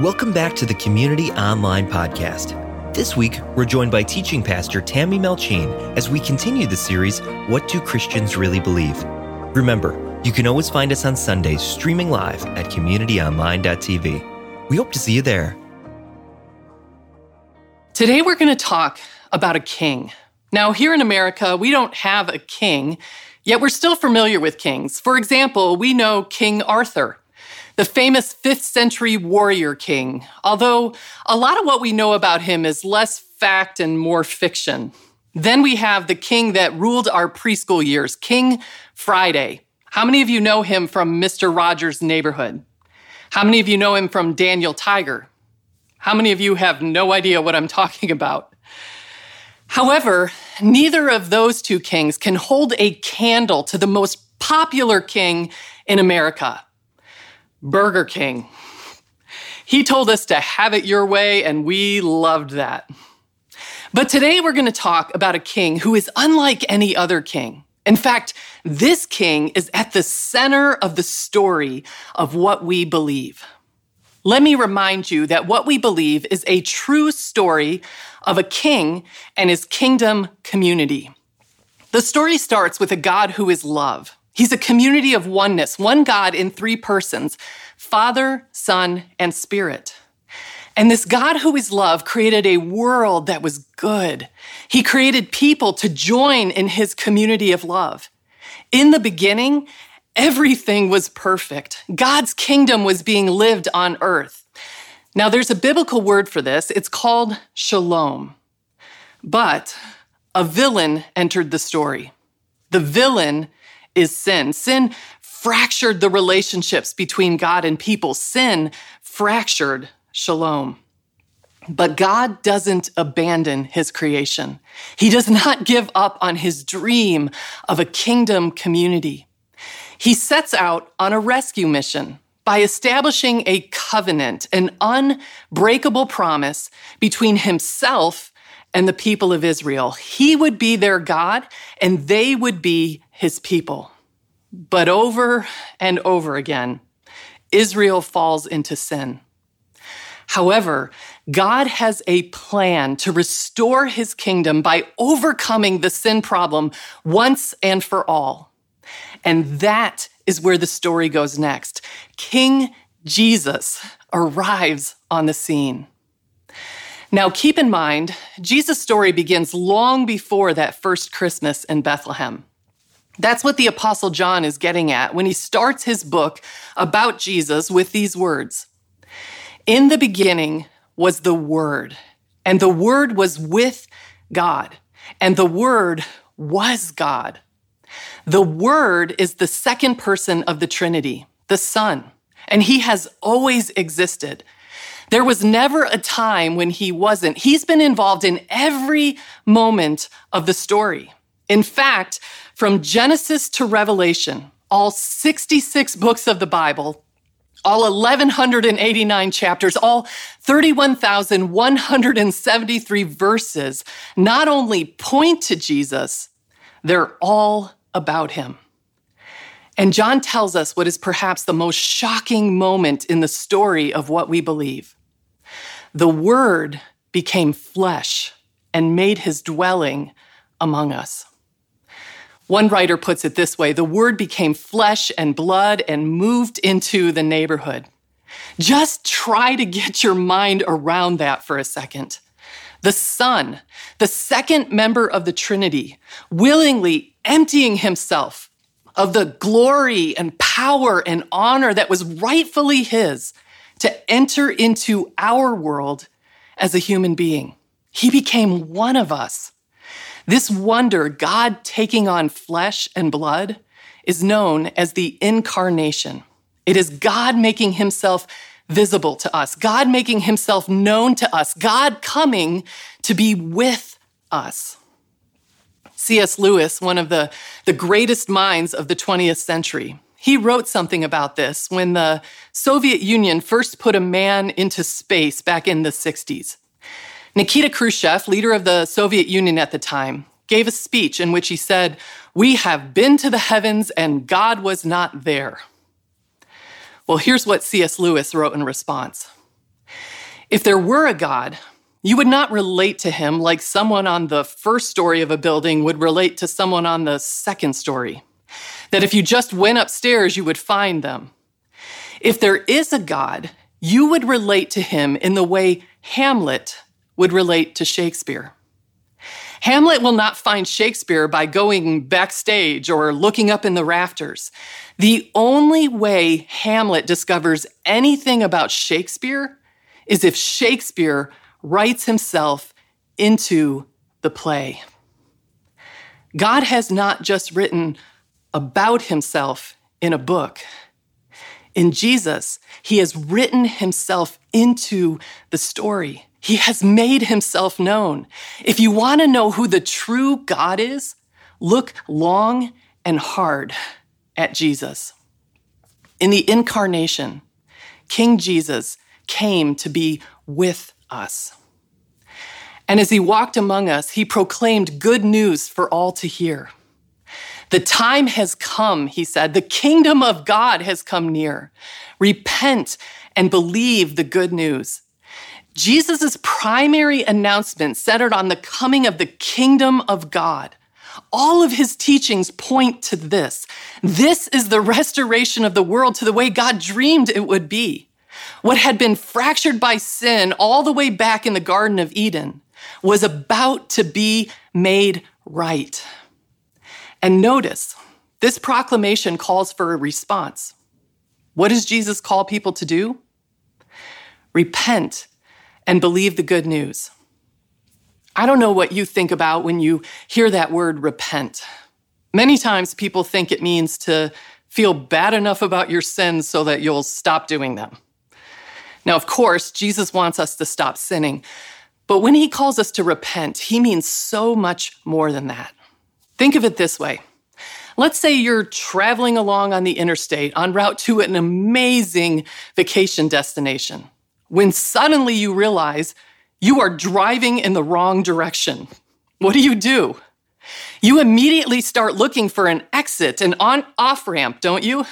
Welcome back to the Community Online Podcast. This week, we're joined by teaching pastor Tammy Melchien as we continue the series, What Do Christians Really Believe? Remember, you can always find us on Sundays streaming live at communityonline.tv. We hope to see you there. Today, we're going to talk about a king. Now, here in America, we don't have a king, yet we're still familiar with kings. For example, we know King Arthur the famous 5th century warrior king, although a lot of what we know about him is less fact and more fiction. Then we have the king that ruled our preschool years, King Friday. How many of you know him from Mr. Rogers' Neighborhood? How many of you know him from Daniel Tiger? How many of you have no idea what I'm talking about? However, neither of those two kings can hold a candle to the most popular king in America, Burger King. He told us to have it your way, and we loved that. But today we're going to talk about a king who is unlike any other king. In fact, this king is at the center of the story of what we believe. Let me remind you that what we believe is a true story of a king and his kingdom community. The story starts with a God who is love. He's a community of oneness, one God in three persons Father, Son, and Spirit. And this God who is love created a world that was good. He created people to join in his community of love. In the beginning, everything was perfect. God's kingdom was being lived on earth. Now, there's a biblical word for this. It's called shalom. But a villain entered the story. The villain is sin. Sin fractured the relationships between God and people. Sin fractured shalom. But God doesn't abandon his creation. He does not give up on his dream of a kingdom community. He sets out on a rescue mission by establishing a covenant, an unbreakable promise between himself and the people of Israel. He would be their God and they would be his people. But over and over again, Israel falls into sin. However, God has a plan to restore his kingdom by overcoming the sin problem once and for all. And that is where the story goes next. King Jesus arrives on the scene. Now, keep in mind, Jesus' story begins long before that first Christmas in Bethlehem. That's what the Apostle John is getting at when he starts his book about Jesus with these words In the beginning was the Word, and the Word was with God, and the Word was God. The Word is the second person of the Trinity, the Son, and he has always existed. There was never a time when he wasn't. He's been involved in every moment of the story. In fact, from Genesis to Revelation, all 66 books of the Bible, all 1,189 chapters, all 31,173 verses not only point to Jesus, they're all about him. And John tells us what is perhaps the most shocking moment in the story of what we believe. The Word became flesh and made his dwelling among us. One writer puts it this way the Word became flesh and blood and moved into the neighborhood. Just try to get your mind around that for a second. The Son, the second member of the Trinity, willingly emptying himself of the glory and power and honor that was rightfully his to enter into our world as a human being. He became one of us. This wonder, God taking on flesh and blood, is known as the incarnation. It is God making himself visible to us, God making himself known to us, God coming to be with us. C.S. Lewis, one of the, the greatest minds of the 20th century, he wrote something about this when the Soviet Union first put a man into space back in the 60s. Nikita Khrushchev, leader of the Soviet Union at the time, gave a speech in which he said, We have been to the heavens and God was not there. Well, here's what C.S. Lewis wrote in response If there were a God, you would not relate to him like someone on the first story of a building would relate to someone on the second story. That if you just went upstairs, you would find them. If there is a God, you would relate to him in the way Hamlet would relate to Shakespeare. Hamlet will not find Shakespeare by going backstage or looking up in the rafters. The only way Hamlet discovers anything about Shakespeare is if Shakespeare writes himself into the play. God has not just written about himself in a book. In Jesus, he has written himself into the story. He has made himself known. If you want to know who the true God is, look long and hard at Jesus. In the incarnation, King Jesus came to be with us. And as he walked among us, he proclaimed good news for all to hear. The time has come, he said. The kingdom of God has come near. Repent and believe the good news. Jesus' primary announcement centered on the coming of the kingdom of God. All of his teachings point to this. This is the restoration of the world to the way God dreamed it would be. What had been fractured by sin all the way back in the Garden of Eden was about to be made right. And notice, this proclamation calls for a response. What does Jesus call people to do? Repent and believe the good news. I don't know what you think about when you hear that word repent. Many times people think it means to feel bad enough about your sins so that you'll stop doing them. Now, of course, Jesus wants us to stop sinning, but when he calls us to repent, he means so much more than that. Think of it this way. Let's say you're traveling along on the interstate en route to an amazing vacation destination when suddenly you realize you are driving in the wrong direction. What do you do? You immediately start looking for an exit, an on off ramp, don't you?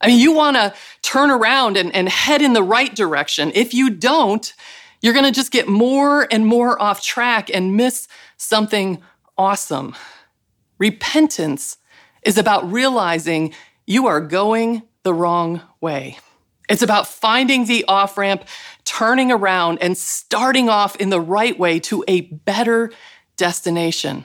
I mean, you want to turn around and, and head in the right direction. If you don't, you're going to just get more and more off track and miss something awesome. Repentance is about realizing you are going the wrong way. It's about finding the off ramp, turning around, and starting off in the right way to a better destination.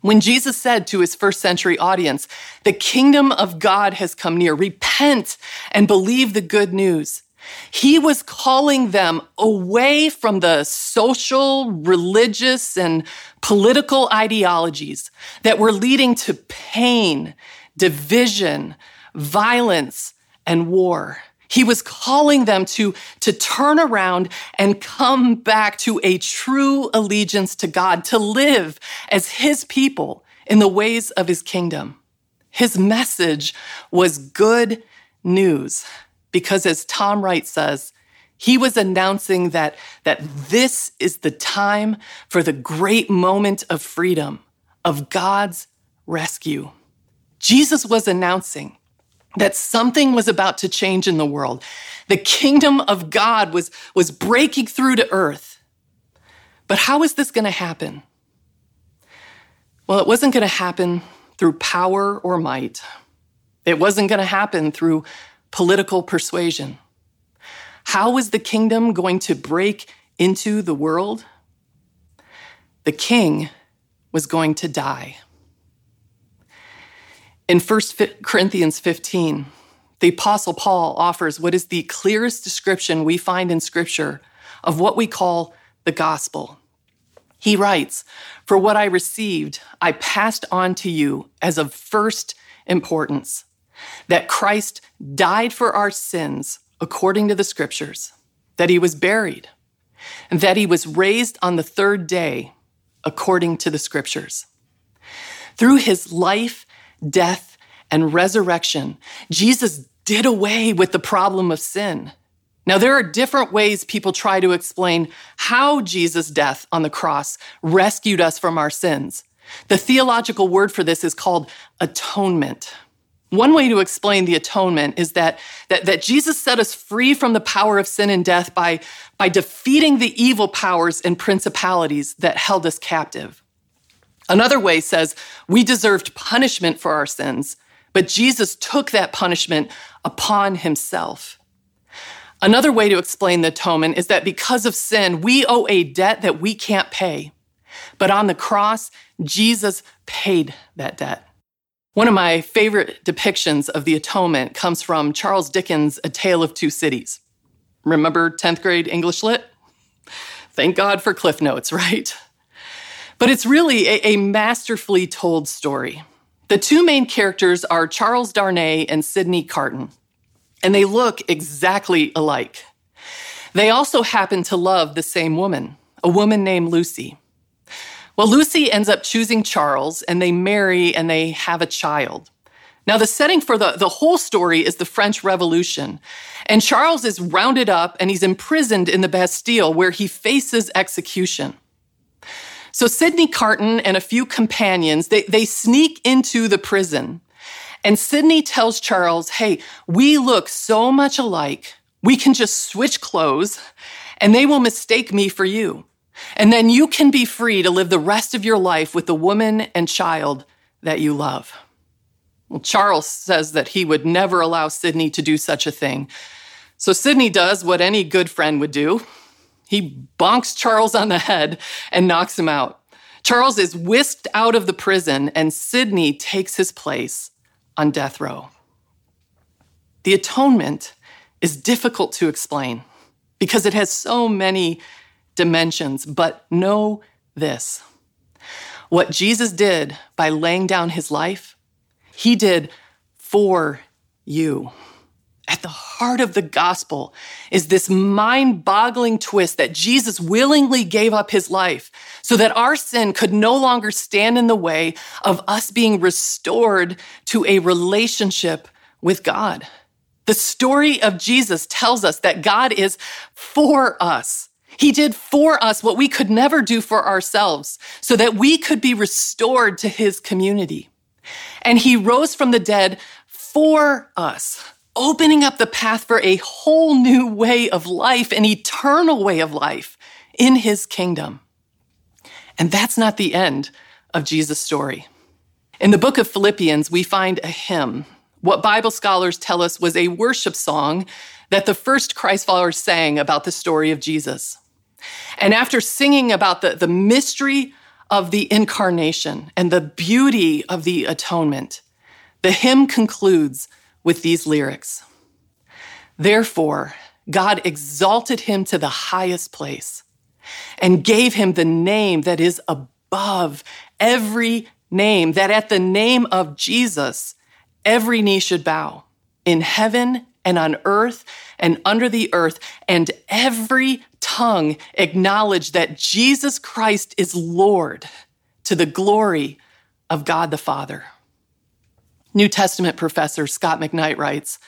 When Jesus said to his first century audience, The kingdom of God has come near, repent and believe the good news, he was calling them away from the social, religious, and political ideologies that were leading to pain, division, violence, and war. He was calling them to, to turn around and come back to a true allegiance to God, to live as his people in the ways of his kingdom. His message was good news because as Tom Wright says, he was announcing that, that this is the time for the great moment of freedom, of God's rescue. Jesus was announcing that something was about to change in the world. The kingdom of God was, was breaking through to earth. But how is this going to happen? Well, it wasn't going to happen through power or might. It wasn't going to happen through political persuasion. How was the kingdom going to break into the world? The king was going to die. In 1 Corinthians 15, the Apostle Paul offers what is the clearest description we find in Scripture of what we call the gospel. He writes, For what I received, I passed on to you as of first importance that Christ died for our sins according to the scriptures, that he was buried, and that he was raised on the third day according to the scriptures. Through his life, death, and resurrection, Jesus did away with the problem of sin. Now, there are different ways people try to explain how Jesus' death on the cross rescued us from our sins. The theological word for this is called atonement. One way to explain the atonement is that, that, that Jesus set us free from the power of sin and death by, by defeating the evil powers and principalities that held us captive. Another way says we deserved punishment for our sins, but Jesus took that punishment upon himself. Another way to explain the atonement is that because of sin, we owe a debt that we can't pay. But on the cross, Jesus paid that debt. One of my favorite depictions of the atonement comes from Charles Dickens' A Tale of Two Cities. Remember 10th grade English Lit? Thank God for Cliff Notes, right? But it's really a, a masterfully told story. The two main characters are Charles Darnay and Sydney Carton, and they look exactly alike. They also happen to love the same woman, a woman named Lucy. Well, Lucy ends up choosing Charles, and they marry and they have a child. Now, the setting for the, the whole story is the French Revolution. And Charles is rounded up and he's imprisoned in the Bastille where he faces execution. So Sydney Carton and a few companions, they, they sneak into the prison. And Sydney tells Charles, hey, we look so much alike, we can just switch clothes and they will mistake me for you. And then you can be free to live the rest of your life with the woman and child that you love. Well, Charles says that he would never allow Sydney to do such a thing. So Sydney does what any good friend would do. He bonks Charles on the head and knocks him out. Charles is whisked out of the prison, and Sydney takes his place on death row. The atonement is difficult to explain because it has so many dimensions, but know this. What Jesus did by laying down his life, he did for you. At the heart of the gospel is this mind boggling twist that Jesus willingly gave up his life so that our sin could no longer stand in the way of us being restored to a relationship with God. The story of Jesus tells us that God is for us. He did for us what we could never do for ourselves so that we could be restored to his community. And he rose from the dead for us, opening up the path for a whole new way of life, an eternal way of life in his kingdom. And that's not the end of Jesus' story. In the book of Philippians, we find a hymn, what Bible scholars tell us was a worship song that the first Christ followers sang about the story of Jesus. And after singing about the, the mystery of the incarnation and the beauty of the atonement, the hymn concludes with these lyrics. Therefore, God exalted him to the highest place and gave him the name that is above every name, that at the name of Jesus, every knee should bow in heaven and on earth and under the earth, and every tongue acknowledge that Jesus Christ is Lord to the glory of God the Father. New Testament professor Scot McKnight writes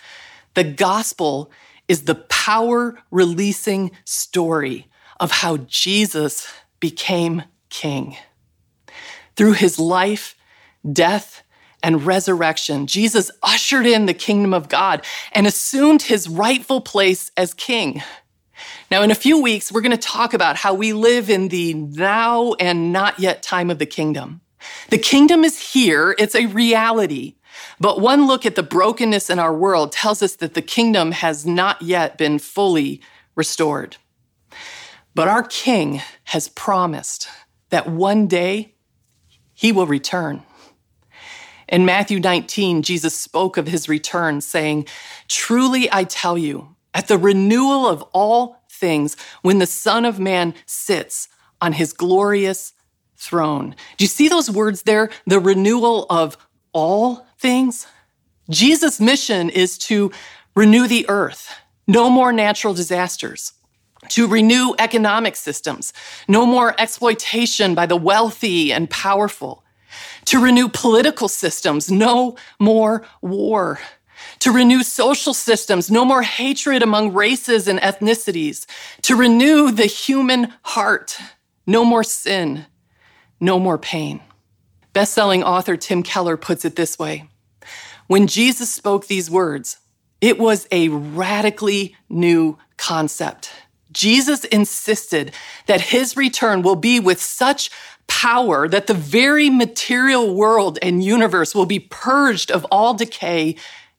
The gospel is the power releasing story of how Jesus became king. Through his life, death, and resurrection, Jesus ushered in the kingdom of God and assumed his rightful place as king. Now, in a few weeks, we're going to talk about how we live in the now and not yet time of the kingdom. The kingdom is here, it's a reality. But one look at the brokenness in our world tells us that the kingdom has not yet been fully restored. But our king has promised that one day he will return. In Matthew 19, Jesus spoke of his return, saying, Truly I tell you, at the renewal of all things, when the Son of Man sits on his glorious throne. Do you see those words there? The renewal of all things? Jesus' mission is to renew the earth, no more natural disasters, to renew economic systems, no more exploitation by the wealthy and powerful to renew political systems, no more war. To renew social systems, no more hatred among races and ethnicities. To renew the human heart, no more sin, no more pain. Best-selling author Tim Keller puts it this way. When Jesus spoke these words, it was a radically new concept. Jesus insisted that his return will be with such power that the very material world and universe will be purged of all decay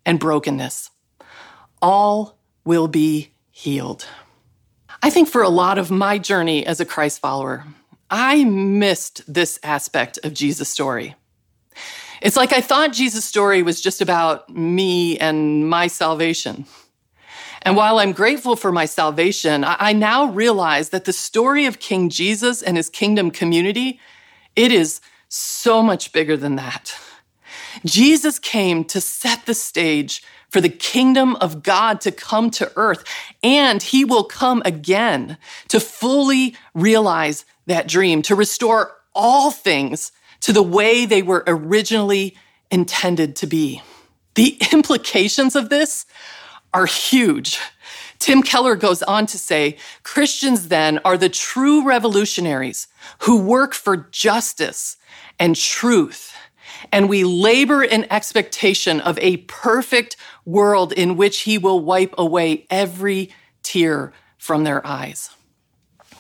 and brokenness. All will be healed. I think for a lot of my journey as a Christ follower, I missed this aspect of Jesus' story. It's like I thought Jesus' story was just about me and my salvation. And while I'm grateful for my salvation, I now realize that the story of King Jesus and his kingdom community, it is so much bigger than that. Jesus came to set the stage for the kingdom of God to come to earth, and he will come again to fully realize that dream, to restore all things to the way they were originally intended to be. The implications of this are huge. Tim Keller goes on to say Christians then are the true revolutionaries who work for justice and truth. And we labor in expectation of a perfect world in which he will wipe away every tear from their eyes.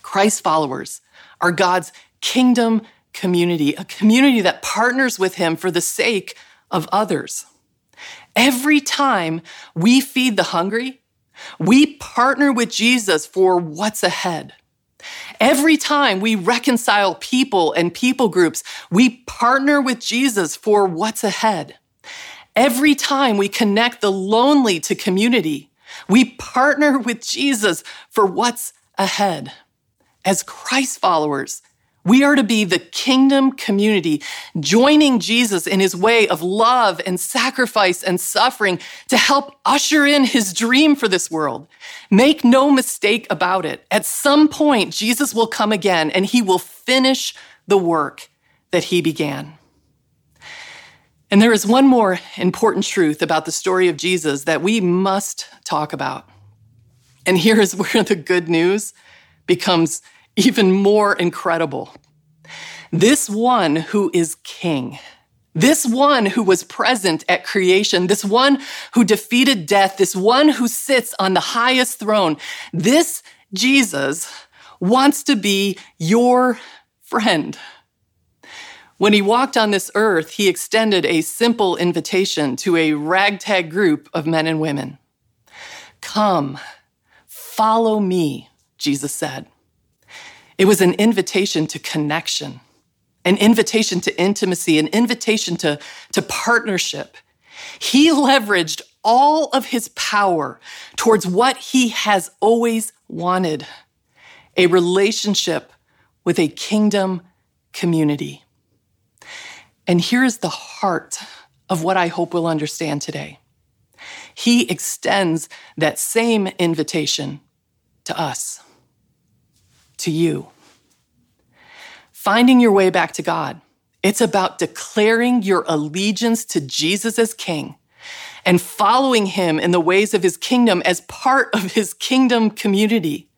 Christ followers are God's kingdom community, a community that partners with him for the sake of others. Every time we feed the hungry, we partner with Jesus for what's ahead. Every time we reconcile people and people groups, we partner with Jesus for what's ahead. Every time we connect the lonely to community, we partner with Jesus for what's ahead. As Christ followers, we are to be the kingdom community, joining Jesus in his way of love and sacrifice and suffering to help usher in his dream for this world. Make no mistake about it. At some point, Jesus will come again and he will finish the work that he began. And there is one more important truth about the story of Jesus that we must talk about. And here is where the good news becomes even more incredible. This one who is king, this one who was present at creation, this one who defeated death, this one who sits on the highest throne, this Jesus wants to be your friend. When he walked on this earth, he extended a simple invitation to a ragtag group of men and women. Come, follow me, Jesus said. It was an invitation to connection, an invitation to intimacy, an invitation to, to partnership. He leveraged all of his power towards what he has always wanted a relationship with a kingdom community. And here is the heart of what I hope we'll understand today. He extends that same invitation to us to you. Finding your way back to God. It's about declaring your allegiance to Jesus as King and following him in the ways of his kingdom as part of his kingdom community.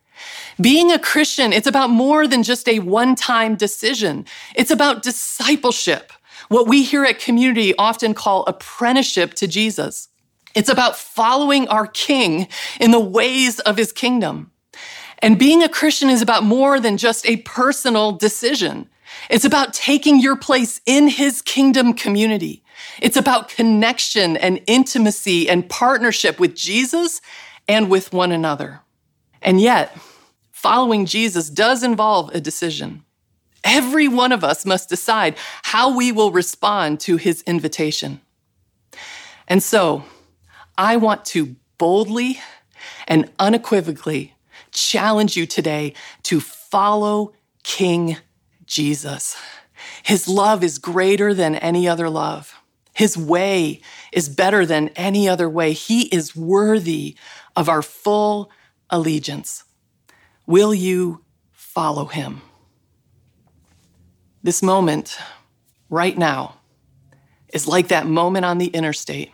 Being a Christian, it's about more than just a one time decision. It's about discipleship, what we here at Community often call apprenticeship to Jesus. It's about following our King in the ways of his kingdom. And being a Christian is about more than just a personal decision. It's about taking your place in his kingdom community. It's about connection and intimacy and partnership with Jesus and with one another. And yet, following Jesus does involve a decision. Every one of us must decide how we will respond to his invitation. And so, I want to boldly and unequivocally challenge you today to follow King Jesus. His love is greater than any other love. His way is better than any other way. He is worthy of our full allegiance. Will you follow him? This moment, right now, is like that moment on the interstate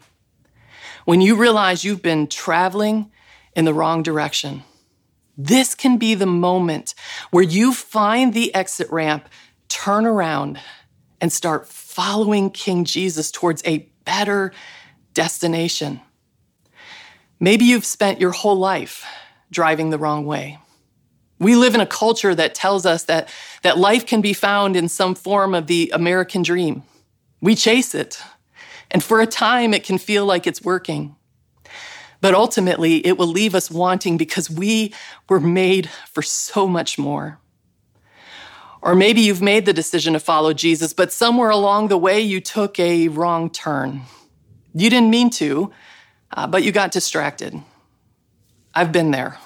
when you realize you've been traveling in the wrong direction this can be the moment where you find the exit ramp, turn around, and start following King Jesus towards a better destination. Maybe you've spent your whole life driving the wrong way. We live in a culture that tells us that, that life can be found in some form of the American dream. We chase it, and for a time it can feel like it's working. But ultimately, it will leave us wanting because we were made for so much more. Or maybe you've made the decision to follow Jesus, but somewhere along the way you took a wrong turn. You didn't mean to, uh, but you got distracted. I've been there.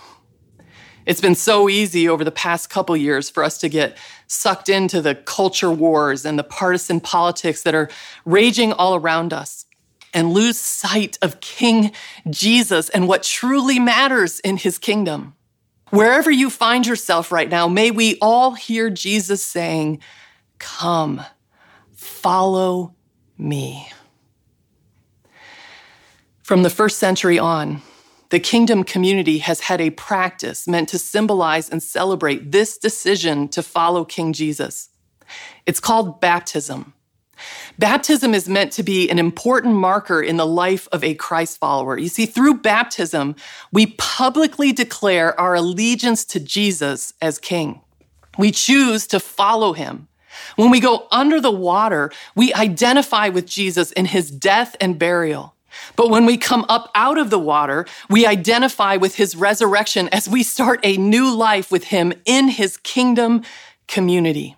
It's been so easy over the past couple years for us to get sucked into the culture wars and the partisan politics that are raging all around us and lose sight of King Jesus and what truly matters in his kingdom. Wherever you find yourself right now, may we all hear Jesus saying, Come, follow me. From the first century on, the kingdom community has had a practice meant to symbolize and celebrate this decision to follow King Jesus. It's called baptism. Baptism is meant to be an important marker in the life of a Christ follower. You see, through baptism, we publicly declare our allegiance to Jesus as King. We choose to follow him. When we go under the water, we identify with Jesus in his death and burial. But when we come up out of the water, we identify with his resurrection as we start a new life with him in his kingdom community.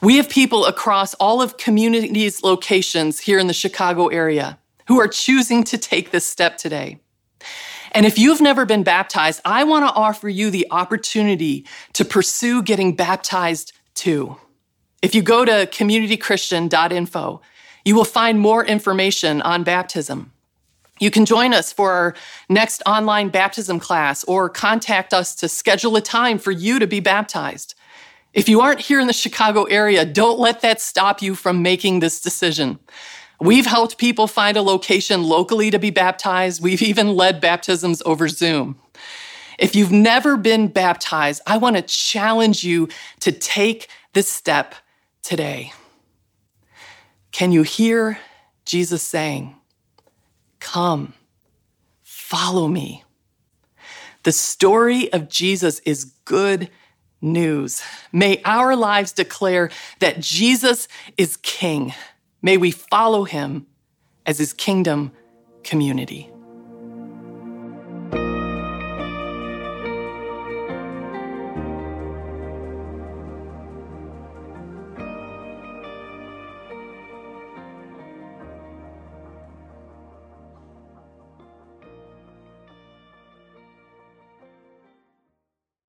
We have people across all of communities' locations here in the Chicago area who are choosing to take this step today. And if you've never been baptized, I want to offer you the opportunity to pursue getting baptized too. If you go to communitychristian.info, you will find more information on baptism. You can join us for our next online baptism class or contact us to schedule a time for you to be baptized. If you aren't here in the Chicago area, don't let that stop you from making this decision. We've helped people find a location locally to be baptized. We've even led baptisms over Zoom. If you've never been baptized, I want to challenge you to take this step today. Can you hear Jesus saying, Come, follow me? The story of Jesus is good news. May our lives declare that Jesus is King. May we follow him as his kingdom community.